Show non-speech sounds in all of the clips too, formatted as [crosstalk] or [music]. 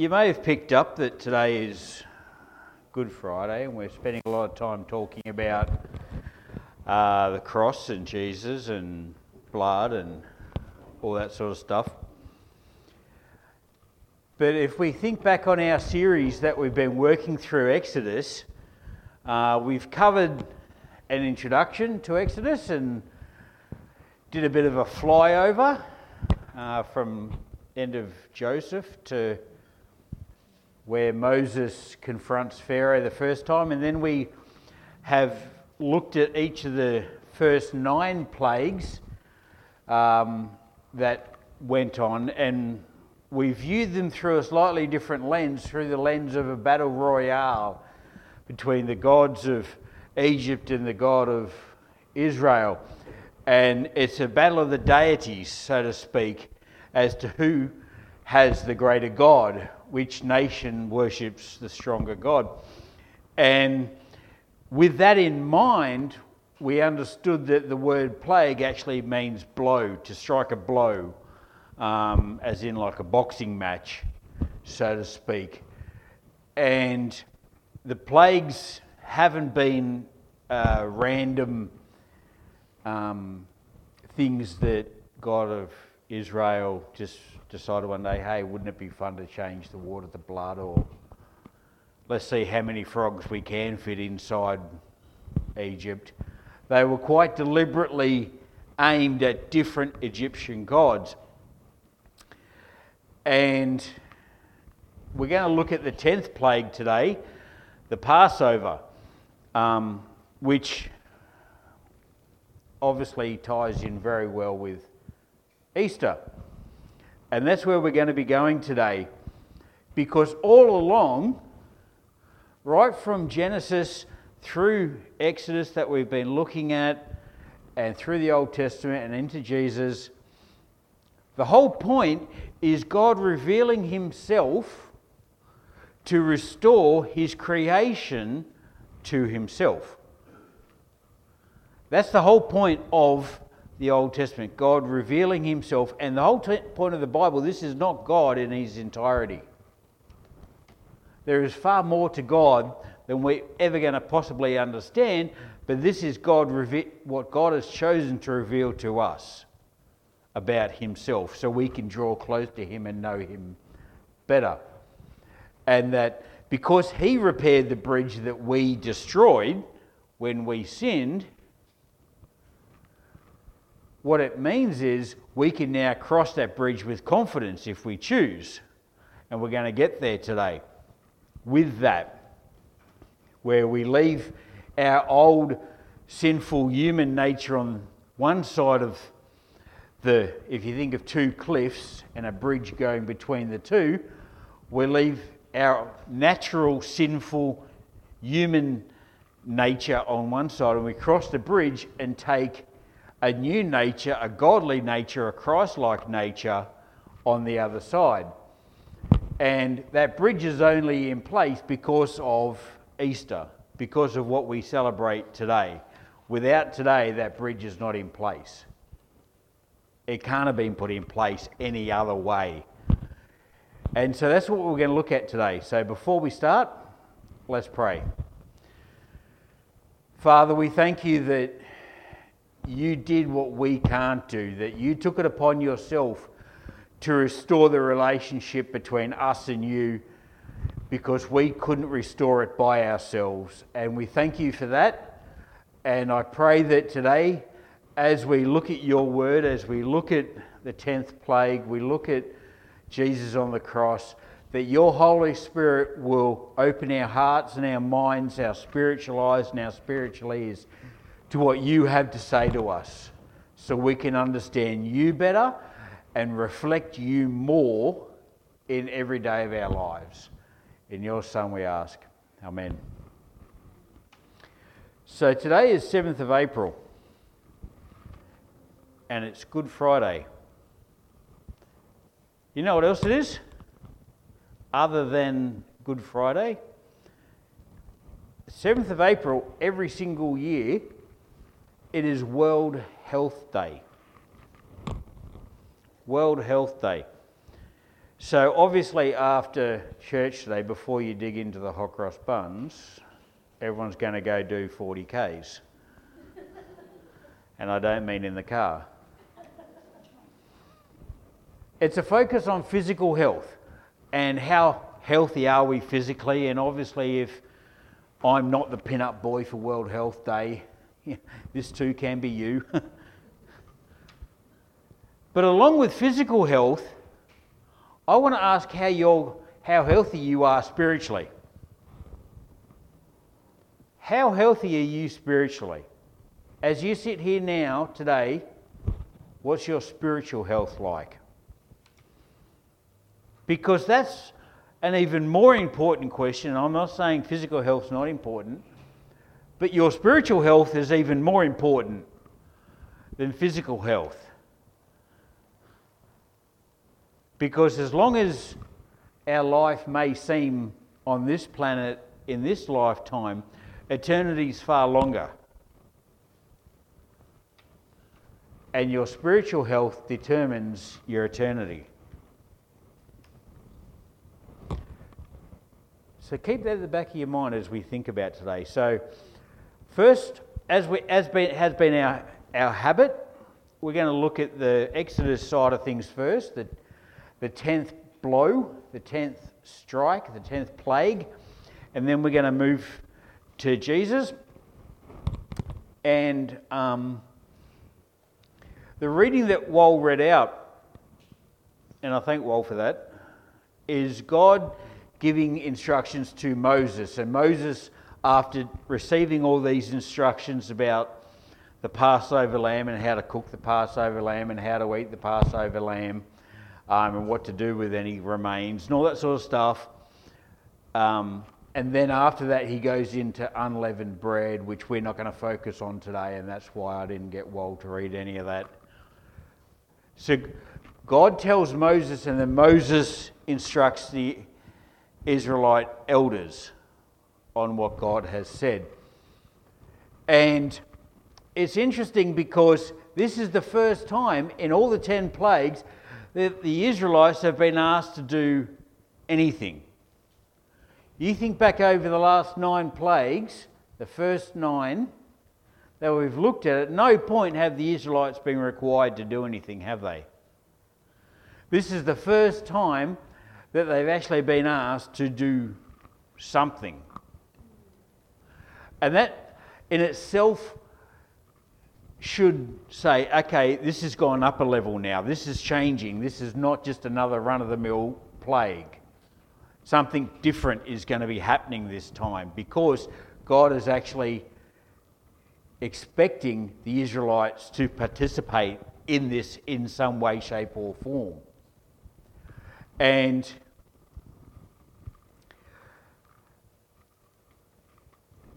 You may have picked up that today is Good Friday, and we're spending a lot of time talking about uh, the cross and Jesus and blood and all that sort of stuff. But if we think back on our series that we've been working through Exodus, uh, we've covered an introduction to Exodus and did a bit of a flyover uh, from end of Joseph to where Moses confronts Pharaoh the first time, and then we have looked at each of the first nine plagues um, that went on, and we viewed them through a slightly different lens, through the lens of a battle royale between the gods of Egypt and the God of Israel. And it's a battle of the deities, so to speak, as to who has the greater God, which nation worships the stronger God. And with that in mind, we understood that the word plague actually means blow, to strike a blow, um, as in like a boxing match, so to speak. And the plagues haven't been uh, random um, things that God of Israel just decided one day, hey, wouldn't it be fun to change the water to blood? Or let's see how many frogs we can fit inside Egypt. They were quite deliberately aimed at different Egyptian gods. And we're going to look at the 10th plague today, the Passover, um, which obviously ties in very well with Easter. And that's where we're going to be going today. Because all along, right from Genesis through Exodus that we've been looking at, and through the Old Testament and into Jesus, the whole point is God revealing Himself to restore His creation to Himself. That's the whole point of the Old Testament, God revealing Himself. And the whole t- point of the Bible, this is not God in His entirety. There is far more to God than we're ever going to possibly understand, but this is God reve- what God has chosen to reveal to us about Himself so we can draw close to Him and know Him better. And that because He repaired the bridge that we destroyed when we sinned, what it means is we can now cross that bridge with confidence if we choose. And we're going to get there today with that, where we leave our old sinful human nature on one side of the, if you think of two cliffs and a bridge going between the two, we leave our natural sinful human nature on one side and we cross the bridge and take a new nature, a godly nature, a Christ like nature on the other side. And that bridge is only in place because of Easter, because of what we celebrate today. Without today, that bridge is not in place. It can't have been put in place any other way. And so that's what we're going to look at today. So before we start, let's pray. Father, we thank you that you did what we can't do, that you took it upon yourself to restore the relationship between us and you because we couldn't restore it by ourselves. And we thank you for that. And I pray that today, as we look at your word, as we look at the 10th plague, we look at Jesus on the cross, that your Holy Spirit will open our hearts and our minds, our spiritual eyes and our spiritual ears to what you have to say to us so we can understand you better and reflect you more in every day of our lives. In your Son we ask. Amen. So today is 7th of April and it's Good Friday. You know what else it is? Other than Good Friday? 7th of April every single year it is World Health Day. World Health Day. So, obviously, after church today, before you dig into the hot cross buns, everyone's going to go do 40 Ks. and I don't mean in the car. It's a focus on physical health and how healthy are we physically. And obviously, if I'm not the pin-up boy for World Health Day, [laughs] this too can be you. [laughs] but along with physical health, I want to ask how, you're, how healthy you are spiritually. How healthy are you spiritually? As you sit here now, today, what's your spiritual health like? Because that's an even more important question. I'm not saying physical health is not important, but your spiritual health is even more important than physical health. Because as long as our life may seem on this planet in this lifetime, eternity is far longer. And your spiritual health determines your eternity. So keep that at the back of your mind as we think about today. So, first, as, we, as been, has been our, our habit, we're going to look at the Exodus side of things first. The, the 10th blow, the 10th strike, the 10th plague, and then we're going to move to Jesus. And um, the reading that Wal read out, and I thank Wal for that, is God giving instructions to Moses. And Moses, after receiving all these instructions about the Passover lamb and how to cook the Passover lamb and how to eat the Passover lamb, um, and what to do with any remains and all that sort of stuff. Um, and then after that, he goes into unleavened bread, which we're not going to focus on today, and that's why I didn't get Wal to read any of that. So God tells Moses, and then Moses instructs the Israelite elders on what God has said. And it's interesting because this is the first time in all the 10 plagues that the Israelites have been asked to do anything. You think back over the last nine plagues, the first nine that we've looked at, at no point have the Israelites been required to do anything, have they? This is the first time that they've actually been asked to do something. And that in itself should say, okay, this has gone up a level now. This is changing. This is not just another run of the mill plague. Something different is going to be happening this time because God is actually expecting the Israelites to participate in this in some way, shape, or form. And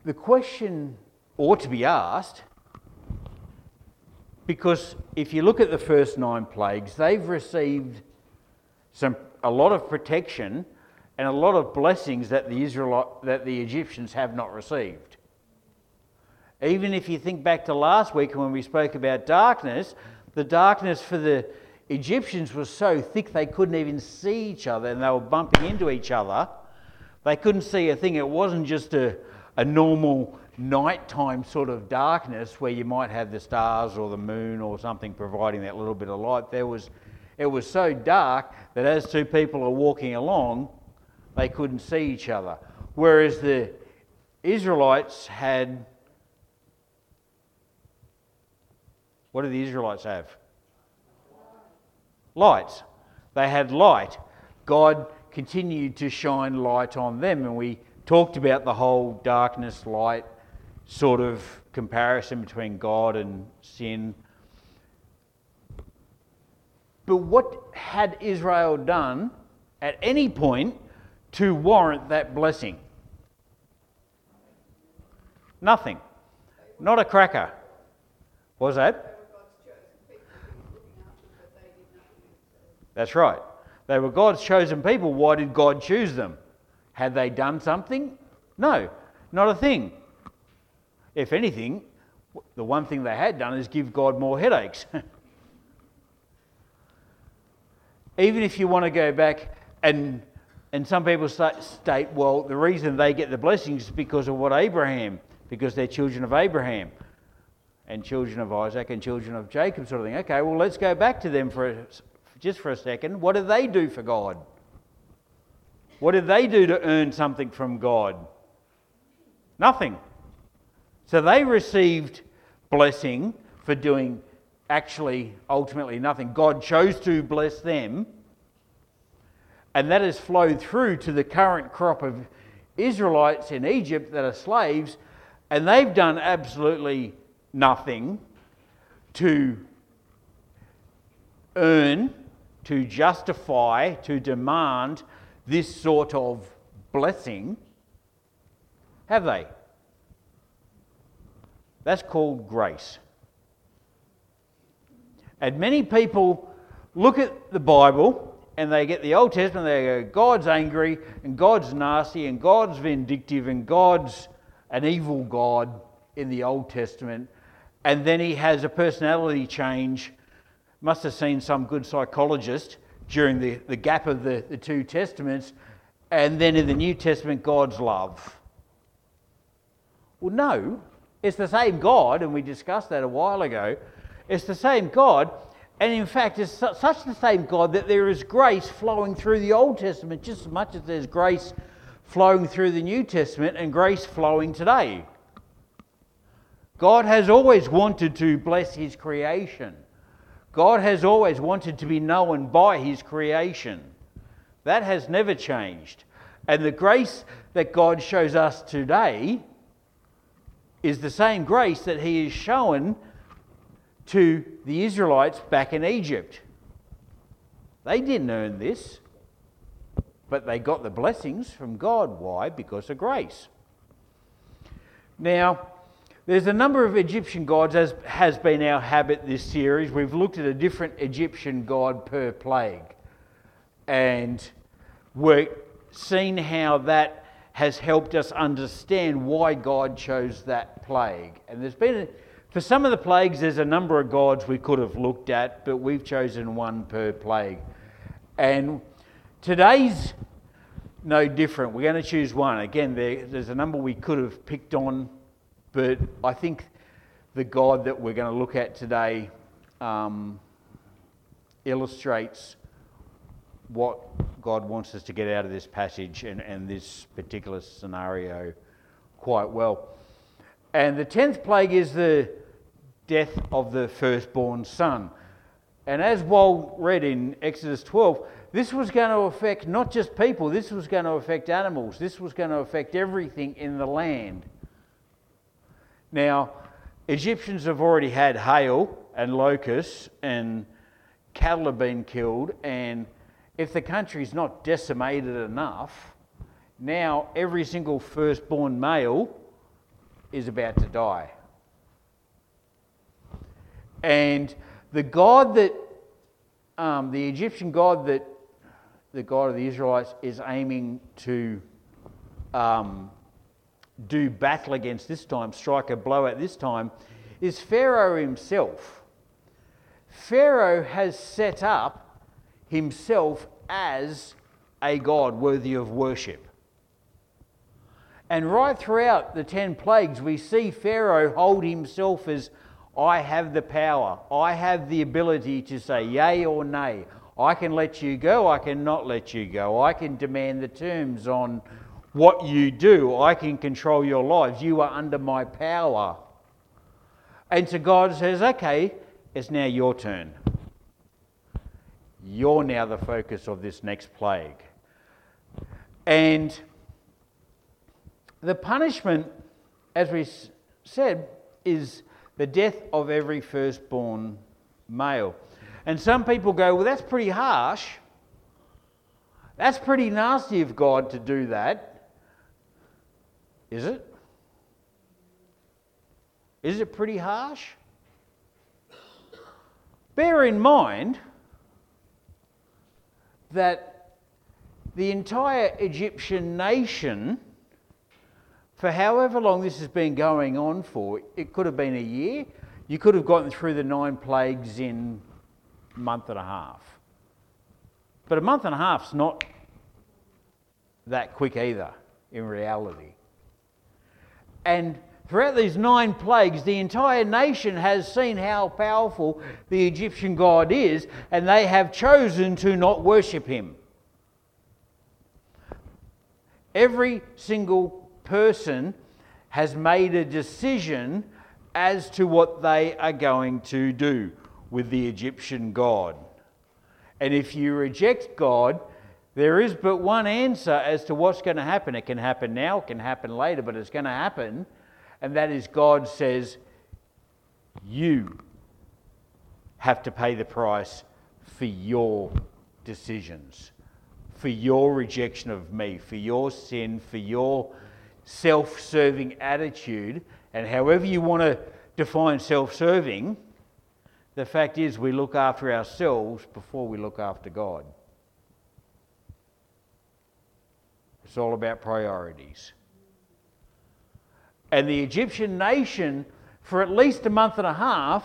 the question ought to be asked because if you look at the first nine plagues, they've received some, a lot of protection and a lot of blessings that the, Israelite, that the Egyptians have not received. Even if you think back to last week when we spoke about darkness, the darkness for the Egyptians was so thick they couldn't even see each other and they were bumping into each other. They couldn't see a thing. It wasn't just a, a normal nighttime sort of darkness where you might have the stars or the moon or something providing that little bit of light. There was, it was so dark that as two people are walking along, they couldn't see each other. Whereas the Israelites had. What did the Israelites have? Lights. They had light. God continued to shine light on them, and we talked about the whole darkness light sort of comparison between God and sin. But what had Israel done at any point to warrant that blessing? Nothing. Not a cracker. Was that? That's right. They were God's chosen people. Why did God choose them? Had they done something? No, not a thing. If anything, the one thing they had done is give God more headaches. [laughs] even if you want to go back and and some people state, well, the reason they get the blessings is because of what Abraham, because they're children of Abraham and children of Isaac and children of Jacob, sort of thing. Okay, well, let's go back to them for a, just for a second. What did they do for God? What did they do to earn something from God? Nothing. So they received blessing for doing actually ultimately nothing. God chose to bless them, and that has flowed through to the current crop of Israelites in Egypt that are slaves, and they've done absolutely nothing to earn, to justify, to demand this sort of blessing. Have they? That's called grace. And many people look at the Bible and they get the Old Testament, and they go, God's angry and God's nasty and God's vindictive and God's an evil God in the Old Testament. And then he has a personality change. Must have seen some good psychologist during the, the gap of the, the two testaments. And then in the New Testament, God's love. Well, no, it's the same God, and we discussed that a while ago. It's the same God, and in fact, it's such the same God that there is grace flowing through the Old Testament just as much as there's grace flowing through the New Testament and grace flowing today. God has always wanted to bless His creation. God has always wanted to be known by His creation. That has never changed. And the grace that God shows us today is the same grace that He has shown to the Israelites back in Egypt. They didn't earn this, but they got the blessings from God. Why? Because of grace. Now, there's a number of Egyptian gods, as has been our habit this series. We've looked at a different Egyptian god per plague and we've seen how that has helped us understand why God chose that plague. And there's been for some of the plagues, there's a number of gods we could have looked at, but we've chosen one per plague. And today's no different. We're going to choose one. Again, there, there's a number we could have picked on, but I think the God that we're going to look at today um, illustrates what God wants us to get out of this passage and, and this particular scenario quite well. And the tenth plague is the death of the firstborn son. And as Wal read in Exodus 12, this was going to affect not just people, this was going to affect animals, this was going to affect everything in the land. Now, Egyptians have already had hail and locusts, and cattle have been killed, and if the country's not decimated enough, now every single firstborn male is about to die. And the God that, um, the Egyptian God that the God of the Israelites is aiming to um, do battle against this time, strike a blow at this time, is Pharaoh himself. Pharaoh has set up himself as a God worthy of worship. And right throughout the ten plagues, we see Pharaoh hold himself as I have the power. I have the ability to say yay or nay. I can let you go, I cannot let you go. I can demand the terms on what you do. I can control your lives. You are under my power. And so God says, okay, it's now your turn. You're now the focus of this next plague. And the punishment, as we said, is the death of every firstborn male. And some people go, well, that's pretty harsh. That's pretty nasty of God to do that. Is it? Is it pretty harsh? Bear in mind that the entire Egyptian nation for however long this has been going on for, it could have been a year. You could have gotten through the nine plagues in a month and a half. But a month and a half's not that quick either in reality. And throughout these nine plagues, the entire nation has seen how powerful the Egyptian God is, and they have chosen to not worship him. Every single person has made a decision as to what they are going to do with the Egyptian God. And if you reject God, there is but one answer as to what's going to happen. It can happen now, it can happen later, but it's going to happen. And that is God says, You have to pay the price for your decisions, for your rejection of me, for your sin, for your self serving attitude. And however you want to define self serving, the fact is we look after ourselves before we look after God. It's all about priorities. And the Egyptian nation, for at least a month and a half,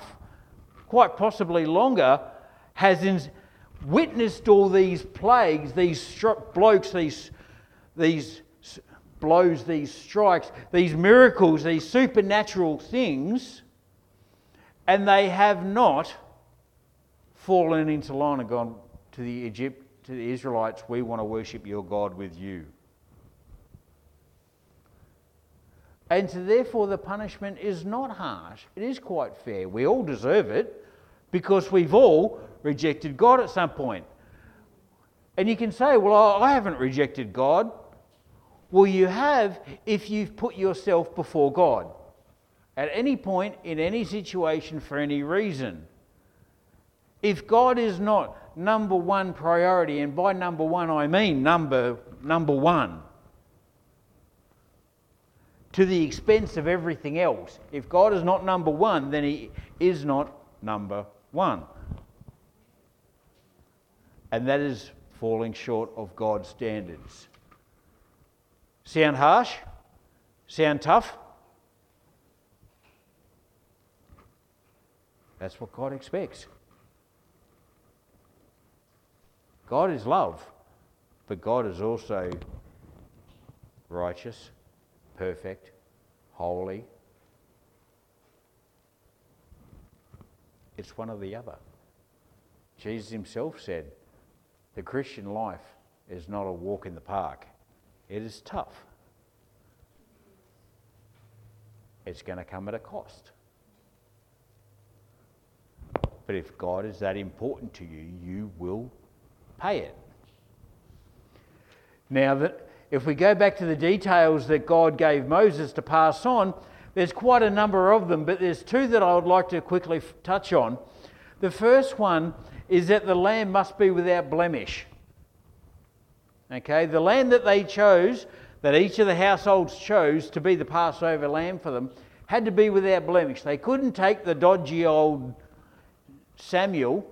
quite possibly longer, has witnessed all these plagues, these blokes, these, these blows, these strikes, these miracles, these supernatural things, and they have not fallen into line and gone to the Egypt, to the Israelites, we want to worship your God with you. And so, therefore, the punishment is not harsh. It is quite fair. We all deserve it because we've all rejected God at some point. And you can say, Well, I haven't rejected God. Well, you have if you've put yourself before God at any point, in any situation, for any reason. If God is not number one priority, and by number one I mean number, number one, to the expense of everything else. If God is not number one, then He is not number one. And that is falling short of God's standards. Sound harsh? Sound tough? That's what God expects. God is love, but God is also righteous perfect, holy. It's one or the other. Jesus himself said, the Christian life is not a walk in the park. It is tough. It's going to come at a cost. But if God is that important to you, you will pay it. Now, that if we go back to the details that God gave Moses to pass on, there's quite a number of them, but there's two that I would like to quickly touch on. The first one is that the lamb must be without blemish. Okay, the land that they chose, that each of the households chose to be the Passover lamb for them, had to be without blemish. They couldn't take the dodgy old Samuel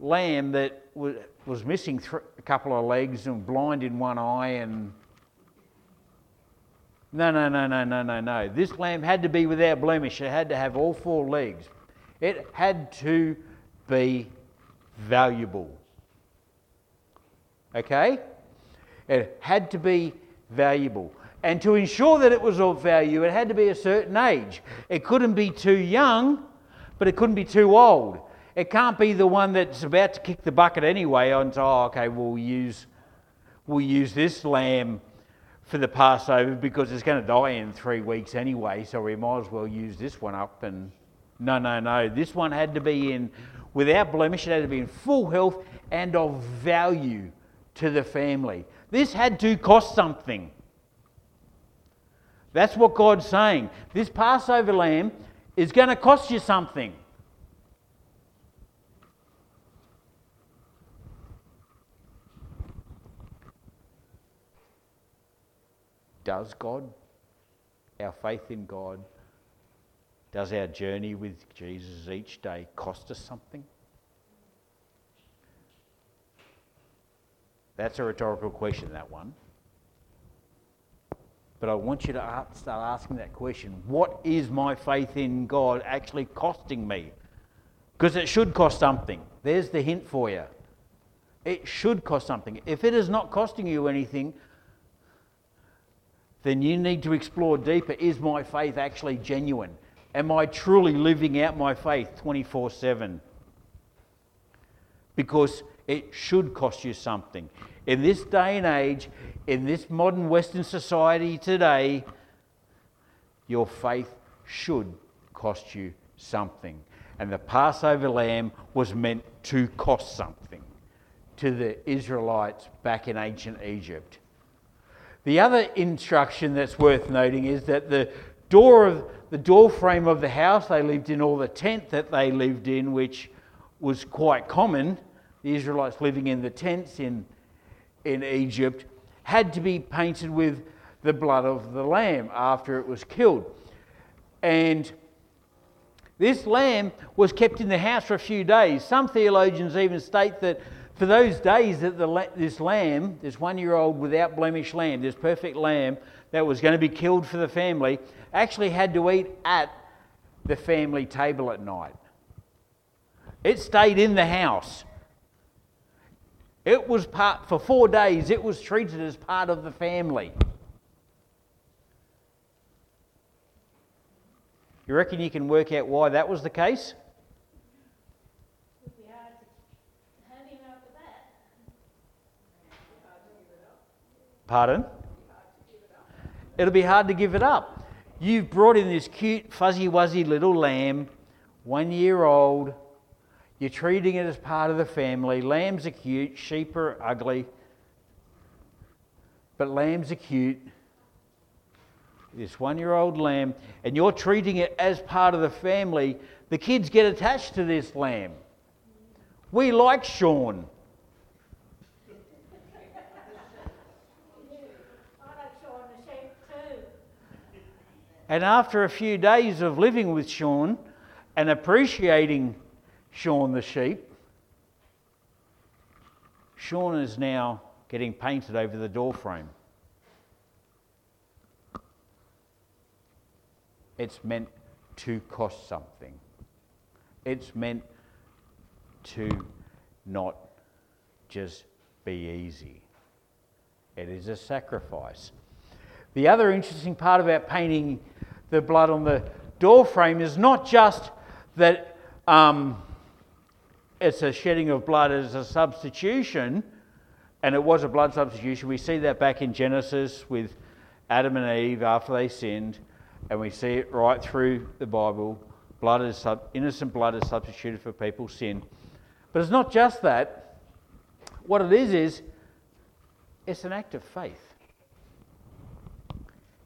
lamb that was missing a couple of legs and blind in one eye and no, no, no, no, no, no, no. This lamb had to be without blemish. It had to have all four legs. It had to be valuable. Okay? It had to be valuable. And to ensure that it was of value, it had to be a certain age. It couldn't be too young, but it couldn't be too old. It can't be the one that's about to kick the bucket anyway and oh, okay, we'll use, we'll use this lamb for the Passover because it's going to die in three weeks anyway, so we might as well use this one up. And no, no, no. This one had to be in without blemish, it had to be in full health and of value to the family. This had to cost something. That's what God's saying. This Passover lamb is going to cost you something. Does God, our faith in God, does our journey with Jesus each day cost us something? That's a rhetorical question, that one. But I want you to start asking that question what is my faith in God actually costing me? Because it should cost something. There's the hint for you. It should cost something. If it is not costing you anything, then you need to explore deeper. Is my faith actually genuine? Am I truly living out my faith 24 7? Because it should cost you something. In this day and age, in this modern Western society today, your faith should cost you something. And the Passover lamb was meant to cost something to the Israelites back in ancient Egypt. The other instruction that's worth noting is that the door of the door frame of the house they lived in, or the tent that they lived in, which was quite common, the Israelites living in the tents in, in Egypt, had to be painted with the blood of the lamb after it was killed. And this lamb was kept in the house for a few days. Some theologians even state that for those days that the, this lamb, this one year old without blemish lamb, this perfect lamb that was going to be killed for the family, actually had to eat at the family table at night. It stayed in the house. It was part, for four days, it was treated as part of the family. You reckon you can work out why that was the case? Pardon? It'll be hard to give it up. You've brought in this cute, fuzzy wuzzy little lamb, one year old. You're treating it as part of the family. Lambs are cute, sheep are ugly. But lambs are cute. This one year old lamb, and you're treating it as part of the family. The kids get attached to this lamb. We like Shaun. And after a few days of living with Shaun and appreciating Shaun the sheep, Shaun is now getting painted over the doorframe. It's meant to cost something. It's meant to not just be easy. It is a sacrifice. The other interesting part about painting the blood on the door frame is not just that um, it's a shedding of blood as a substitution, and it was a blood substitution. We see that back in Genesis with Adam and Eve after they sinned, and we see it right through the Bible. Blood is sub- innocent blood is substituted for people's sin. But it's not just that. What it is is it's an act of faith.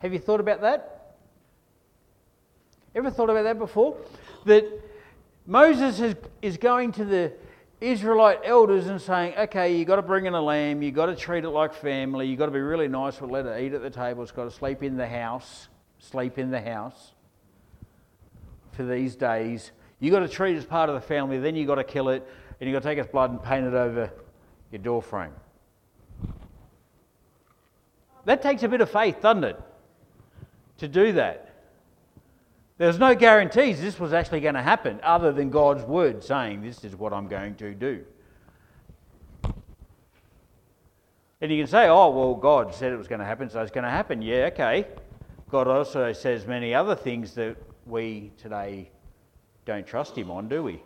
Have you thought about that? Ever thought about that before? That Moses is, is going to the Israelite elders and saying, okay, you've got to bring in a lamb, you've got to treat it like family, you've got to be really nice with let it eat at the table, it's got to sleep in the house, sleep in the house for these days. You've got to treat it as part of the family, then you've got to kill it, and you've got to take its blood and paint it over your door frame. That takes a bit of faith, doesn't it? To do that. There's no guarantees this was actually going to happen other than God's word saying, This is what I'm going to do. And you can say, Oh, well, God said it was going to happen, so it's going to happen. Yeah, okay. God also says many other things that we today don't trust Him on, do we?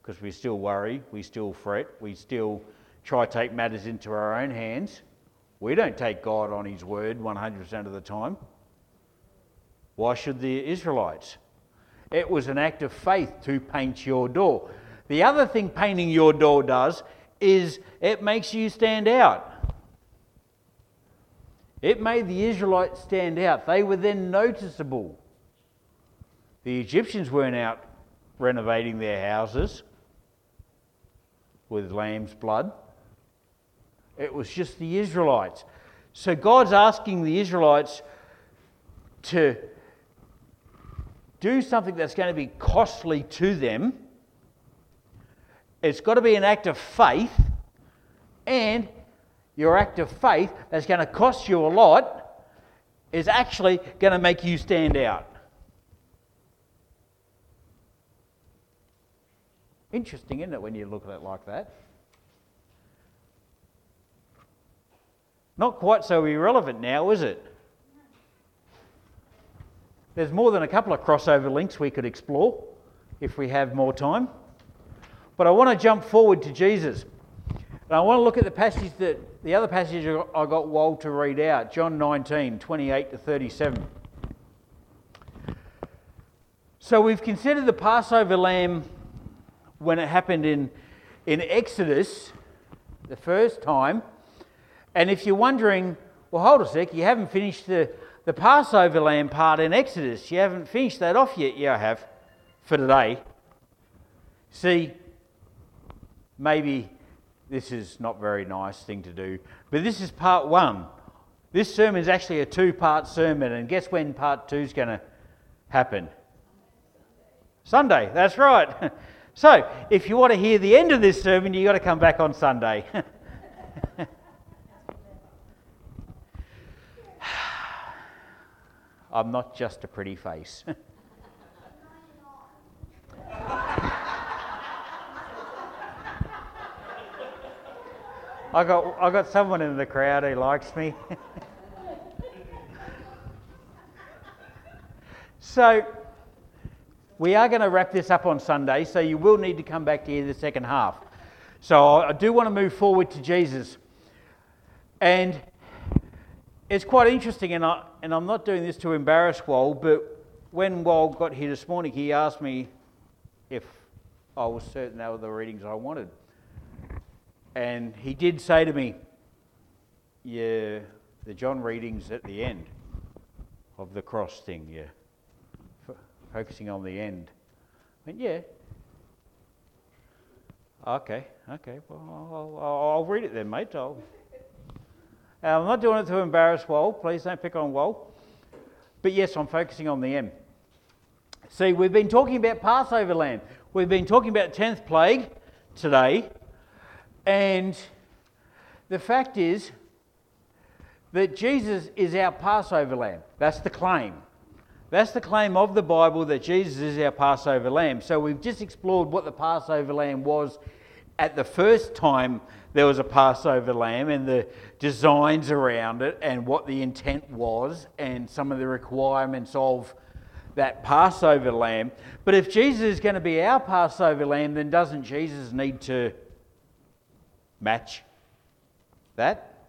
Because we still worry, we still fret, we still try to take matters into our own hands. We don't take God on His word 100% of the time. Why should the Israelites? It was an act of faith to paint your door. The other thing painting your door does is it makes you stand out. It made the Israelites stand out. They were then noticeable. The Egyptians weren't out renovating their houses with lamb's blood. It was just the Israelites. So God's asking the Israelites to do something that's going to be costly to them. It's got to be an act of faith, and your act of faith that's going to cost you a lot is actually going to make you stand out. Interesting, isn't it, when you look at it like that? Not quite so irrelevant now, is it? There's more than a couple of crossover links we could explore if we have more time. But I want to jump forward to Jesus. And I want to look at the passage that the other passage I got Wal to read out, John 19, 28 to 37. So we've considered the Passover lamb when it happened in, in Exodus the first time. And if you're wondering, well, hold a sec, you haven't finished the, the Passover lamb part in Exodus. You haven't finished that off yet. Yeah, I have for today. See, maybe this is not very nice thing to do, but this is part one. This sermon is actually a two part sermon, and guess when part two is going to happen? Sunday, that's right. [laughs] So, if you want to hear the end of this sermon, you've got to come back on Sunday. [laughs] I'm not just a pretty face. [laughs] I got, I got someone in the crowd who likes me. [laughs] so, we are going to wrap this up on Sunday, so you will need to come back to hear the second half. So, I do want to move forward to Jesus. And it's quite interesting, and, I, and I'm not doing this to embarrass Wal, but when Wal got here this morning, he asked me if I was certain they were the readings I wanted. And he did say to me, Yeah, the John readings at the end of the cross thing, yeah. F- focusing on the end. I went, Yeah. Okay, okay, well, I'll, I'll, I'll read it then, mate. I'll... Uh, I'm not doing it to embarrass Wal. Please don't pick on Wal. But yes, I'm focusing on the M. See, we've been talking about Passover lamb. We've been talking about 10th plague today. And the fact is that Jesus is our Passover lamb. That's the claim. That's the claim of the Bible that Jesus is our Passover lamb. So we've just explored what the Passover lamb was at the first time there was a Passover lamb and the designs around it and what the intent was and some of the requirements of that Passover lamb. But if Jesus is going to be our Passover lamb, then doesn't Jesus need to match that?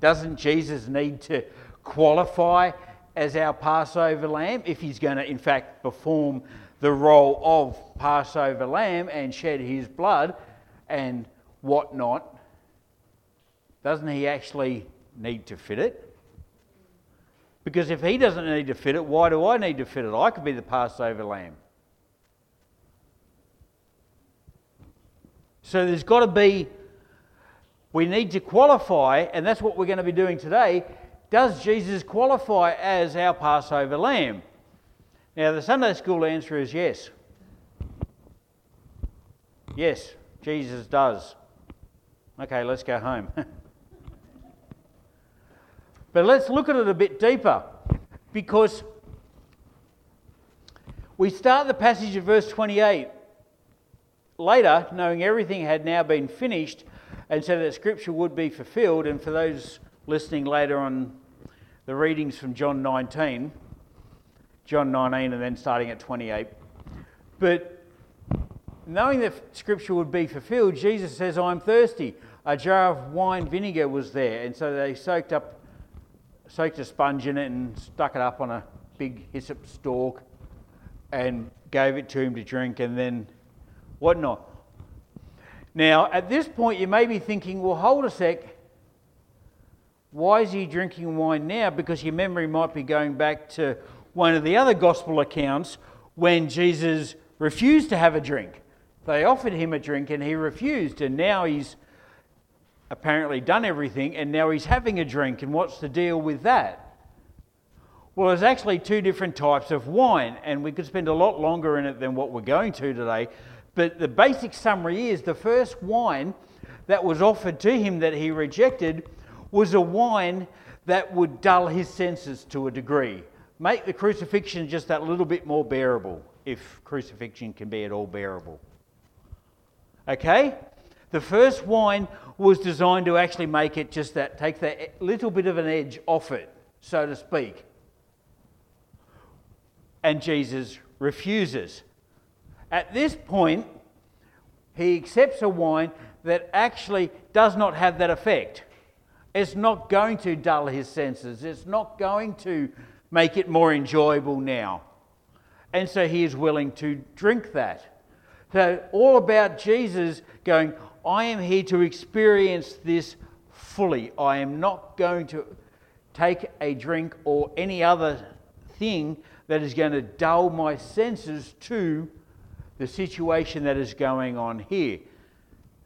Doesn't Jesus need to qualify as our Passover lamb if he's going to, in fact, perform the role of Passover lamb and shed his blood and whatnot? Doesn't he actually need to fit it? Because if he doesn't need to fit it, why do I need to fit it? I could be the Passover lamb. So there's got to be, we need to qualify, and that's what we're going to be doing today. Does Jesus qualify as our Passover lamb? Now, the Sunday school answer is yes. Yes, Jesus does. Okay, let's go home. [laughs] but let's look at it a bit deeper because we start the passage of verse 28 later, knowing everything had now been finished, and so that Scripture would be fulfilled. And for those listening later on the readings from John 19, John 19, and then starting at 28. But knowing that Scripture would be fulfilled, Jesus says, I'm thirsty. A jar of wine vinegar was there, and so they soaked up, soaked a sponge in it and stuck it up on a big hyssop stalk and gave it to him to drink, and then whatnot. Now, at this point, you may be thinking, well, hold a sec. Why is he drinking wine now? Because your memory might be going back to one of the other gospel accounts when Jesus refused to have a drink. They offered him a drink and he refused, and now he's apparently done everything and now he's having a drink. And what's the deal with that? Well, there's actually two different types of wine, and we could spend a lot longer in it than what we're going to today. But the basic summary is the first wine that was offered to him that he rejected was a wine that would dull his senses to a degree, make the crucifixion just that little bit more bearable, if crucifixion can be at all bearable. Okay? The first wine was designed to actually make it just that, take that little bit of an edge off it, so to speak. And Jesus refuses. At this point, he accepts a wine that actually does not have that effect. It's not going to dull his senses, it's not going to make it more enjoyable now. And so he is willing to drink that. So, all about Jesus going, I am here to experience this fully. I am not going to take a drink or any other thing that is going to dull my senses to the situation that is going on here.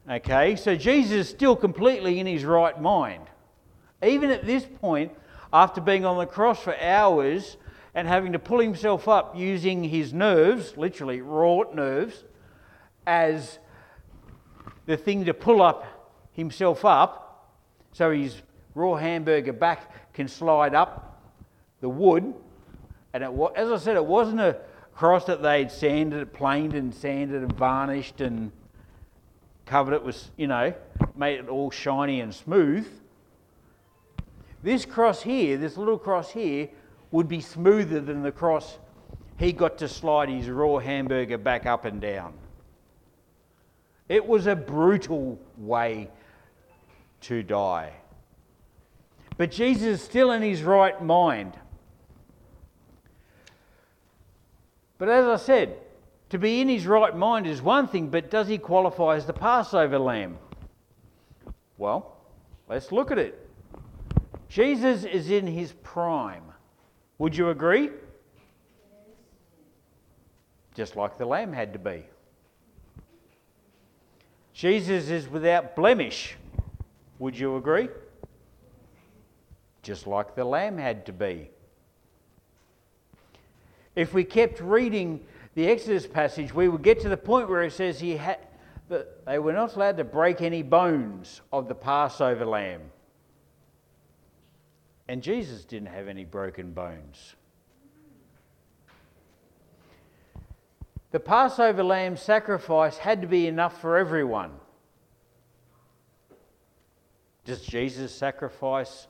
Okay, so Jesus is still completely in his right mind. Even at this point, after being on the cross for hours and having to pull himself up using his nerves, literally wrought nerves, as the thing to pull up himself up so his raw hamburger back can slide up the wood. And it, as I said, it wasn't a cross that they'd sanded, it planed and sanded and varnished and covered it with, you know, made it all shiny and smooth. This cross here, this little cross here, would be smoother than the cross he got to slide his raw hamburger back up and down. It was a brutal way to die. But Jesus is still in his right mind. But as I said, to be in his right mind is one thing, but does he qualify as the Passover lamb? Well, let's look at it. Jesus is in his prime. Would you agree? Just like the lamb had to be. Jesus is without blemish. Would you agree? Just like the lamb had to be. If we kept reading the Exodus passage, we would get to the point where it says he had, that they were not allowed to break any bones of the Passover lamb. And Jesus didn't have any broken bones. The Passover lamb sacrifice had to be enough for everyone. Does Jesus' sacrifice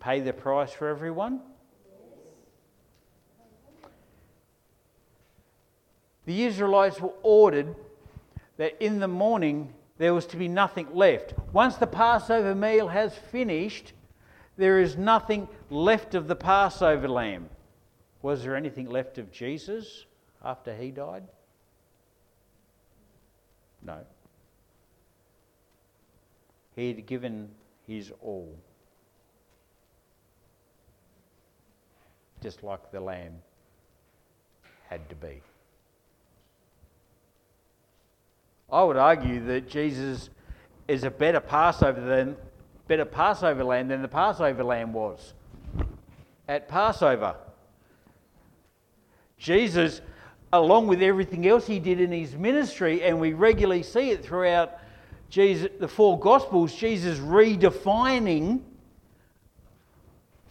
pay the price for everyone? the Israelites were ordered that in the morning there was to be nothing left. Once the Passover meal has finished, there is nothing left of the Passover lamb. Was there anything left of Jesus after he died? No. He had given his all. Just like the lamb had to be. I would argue that Jesus is a better Passover than better Passover lamb than the Passover lamb was at Passover. Jesus, along with everything else he did in his ministry, and we regularly see it throughout Jesus, the four Gospels, Jesus redefining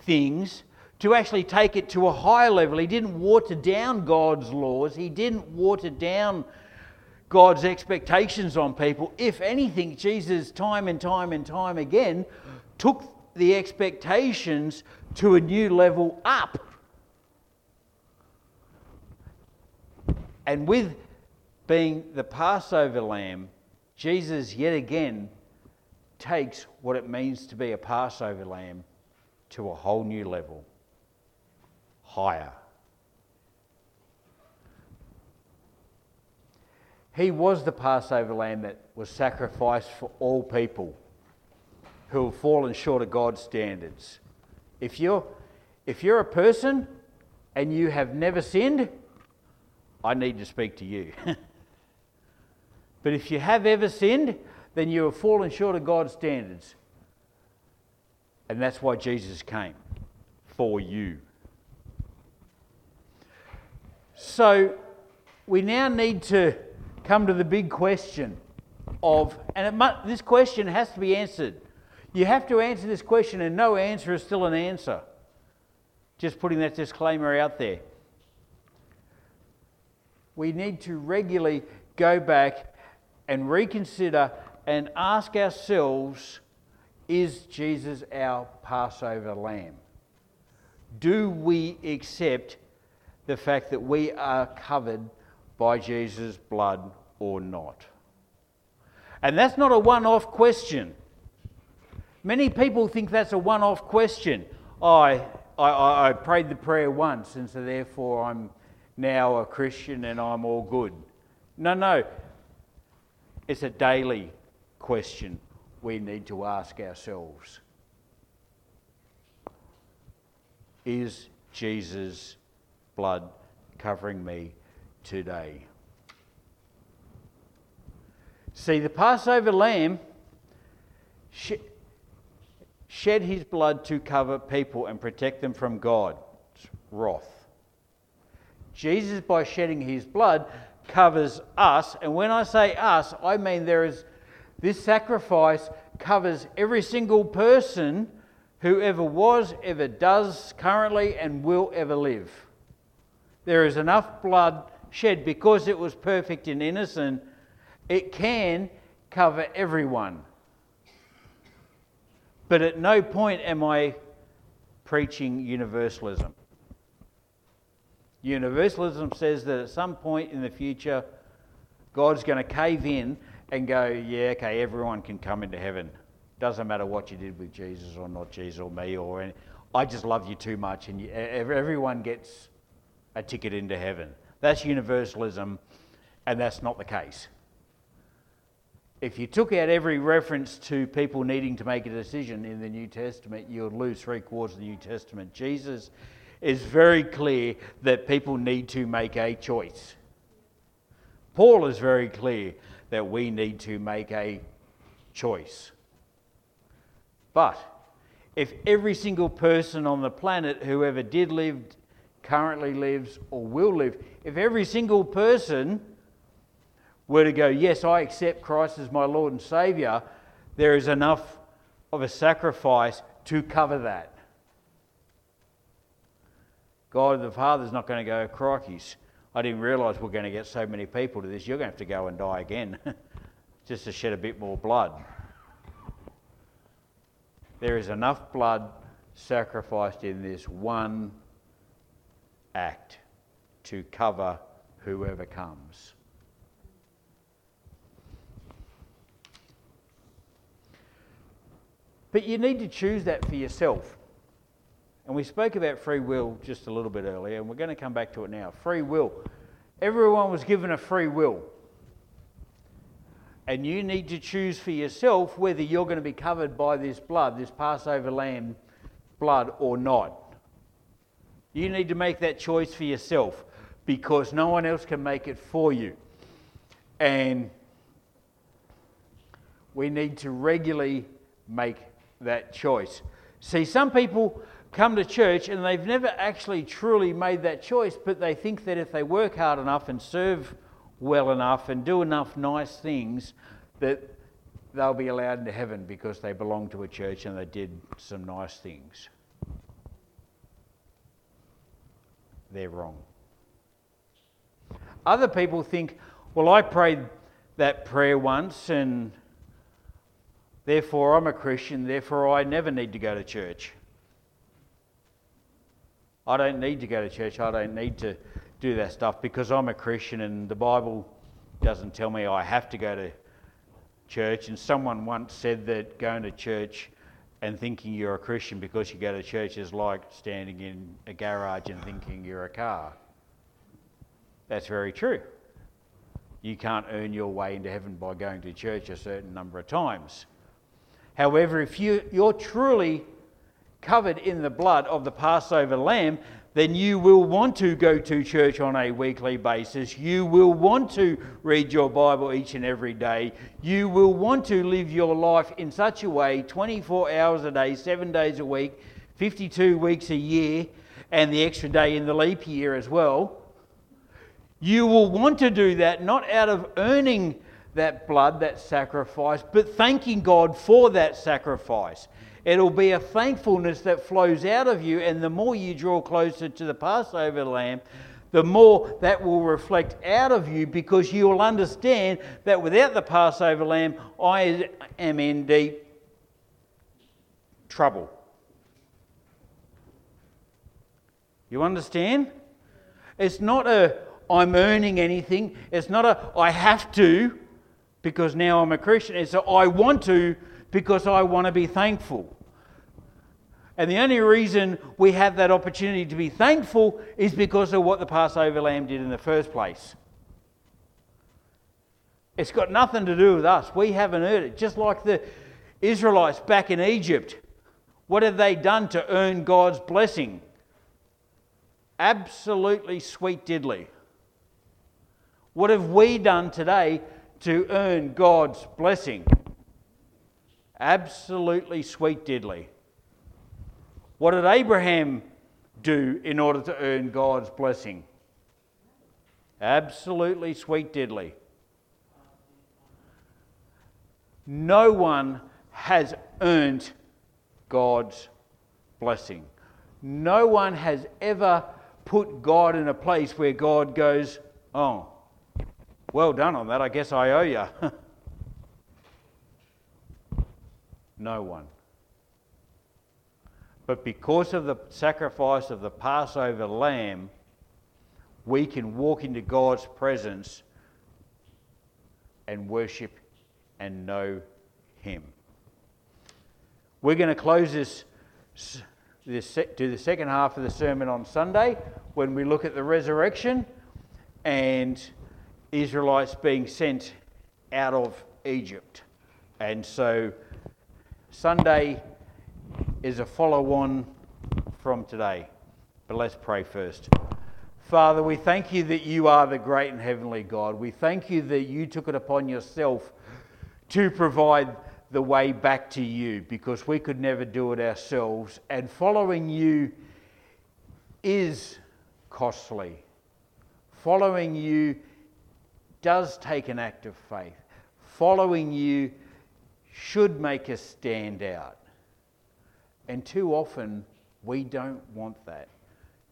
things to actually take it to a higher level. He didn't water down God's laws, he didn't water down God's expectations on people. If anything, Jesus, time and time and time again, took the expectations to a new level up. And with being the Passover lamb, Jesus yet again takes what it means to be a Passover lamb to a whole new level, higher. He was the Passover lamb that was sacrificed for all people who have fallen short of God's standards. If you're, if you're a person and you have never sinned, I need to speak to you. [laughs] but if you have ever sinned, then you have fallen short of God's standards. And that's why Jesus came for you. So we now need to come to the big question of, and must, this question has to be answered. You have to answer this question, and no answer is still an answer. Just putting that disclaimer out there. We need to regularly go back and reconsider and ask ourselves is Jesus our Passover lamb? Do we accept the fact that we are covered by Jesus' blood or not? And that's not a one off question. Many people think that's a one off question. I, I, I prayed the prayer once, and so therefore I'm now a Christian and I'm all good. No, no. It's a daily question we need to ask ourselves Is Jesus' blood covering me today? See, the Passover lamb shed his blood to cover people and protect them from God's wrath. Jesus, by shedding his blood, covers us. And when I say us, I mean there is this sacrifice covers every single person who ever was, ever does, currently, and will ever live. There is enough blood shed because it was perfect and innocent, it can cover everyone. But at no point am I preaching universalism. Universalism says that at some point in the future, God's going to cave in and go, yeah, okay, everyone can come into heaven. Doesn't matter what you did with Jesus or not Jesus or me or any, I just love you too much, and you, everyone gets a ticket into heaven. That's universalism, and that's not the case. If you took out every reference to people needing to make a decision in the New Testament, you'd lose three quarters of the New Testament. Jesus is very clear that people need to make a choice. Paul is very clear that we need to make a choice. But if every single person on the planet who ever did live, currently lives, or will live, if every single person were to go, Yes, I accept Christ as my Lord and Saviour, there is enough of a sacrifice to cover that. God the Father's not going to go, crikeys, I didn't realise we're going to get so many people to this. You're going to have to go and die again [laughs] just to shed a bit more blood. There is enough blood sacrificed in this one act to cover whoever comes. But you need to choose that for yourself. And we spoke about free will just a little bit earlier, and we're going to come back to it now. Free will. Everyone was given a free will. And you need to choose for yourself whether you're going to be covered by this blood, this Passover lamb blood, or not. You need to make that choice for yourself because no one else can make it for you. And we need to regularly make that choice. See, some people come to church and they've never actually truly made that choice, but they think that if they work hard enough and serve well enough and do enough nice things, that they'll be allowed into heaven because they belong to a church and they did some nice things. They're wrong. Other people think, well, I prayed that prayer once and therefore I'm a Christian, therefore I never need to go to church. I don't need to go to church. I don't need to do that stuff because I'm a Christian and the Bible doesn't tell me I have to go to church. And someone once said that going to church and thinking you're a Christian because you go to church is like standing in a garage and thinking you're a car. That's very true. You can't earn your way into heaven by going to church a certain number of times. However, if you, you're truly covered in the blood of the Passover lamb, then you will want to go to church on a weekly basis. You will want to read your Bible each and every day. You will want to live your life in such a way 24 hours a day, seven days a week, 52 weeks a year, and the extra day in the leap year as well. You will want to do that not out of earning that blood, that sacrifice, but thanking God for that sacrifice. It'll be a thankfulness that flows out of you, and the more you draw closer to the Passover lamb, the more that will reflect out of you because you will understand that without the Passover lamb, I am in deep trouble. You understand? It's not a I'm earning anything. It's not a I have to because now I'm a Christian. It's a I want to because I want to be thankful. And the only reason we have that opportunity to be thankful is because of what the Passover lamb did in the first place. It's got nothing to do with us. We haven't earned it. Just like the Israelites back in Egypt. What have they done to earn God's blessing? Absolutely sweet diddly. What have we done today to earn God's blessing? Absolutely sweet diddly. What did Abraham do in order to earn God's blessing? Absolutely sweet diddly. No one has earned God's blessing. No one has ever put God in a place where God goes, Oh, well done on that. I guess I owe you. [laughs] no one. But because of the sacrifice of the Passover lamb, we can walk into God's presence and worship and know Him. We're going to close this, this do the second half of the sermon on Sunday when we look at the resurrection and Israelites being sent out of Egypt. And so Sunday is a follow on from today. But let's pray first. Father, we thank you that you are the great and heavenly God. We thank you that you took it upon yourself to provide the way back to you because we could never do it ourselves. And following you is costly. Following you does take an act of faith. Following you should make us stand out. And too often, we don't want that.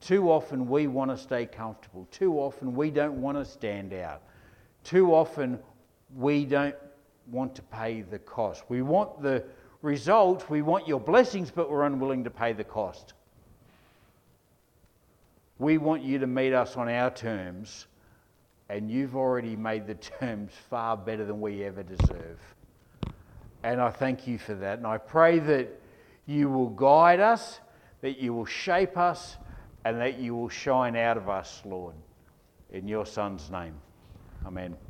Too often, we want to stay comfortable. Too often, we don't want to stand out. Too often, we don't want to pay the cost. We want the result, we want your blessings, but we're unwilling to pay the cost. We want you to meet us on our terms, and you've already made the [laughs] terms far better than we ever deserve. And I thank you for that. And I pray that you will guide us, that you will shape us, and that you will shine out of us, Lord. In your Son's name. Amen.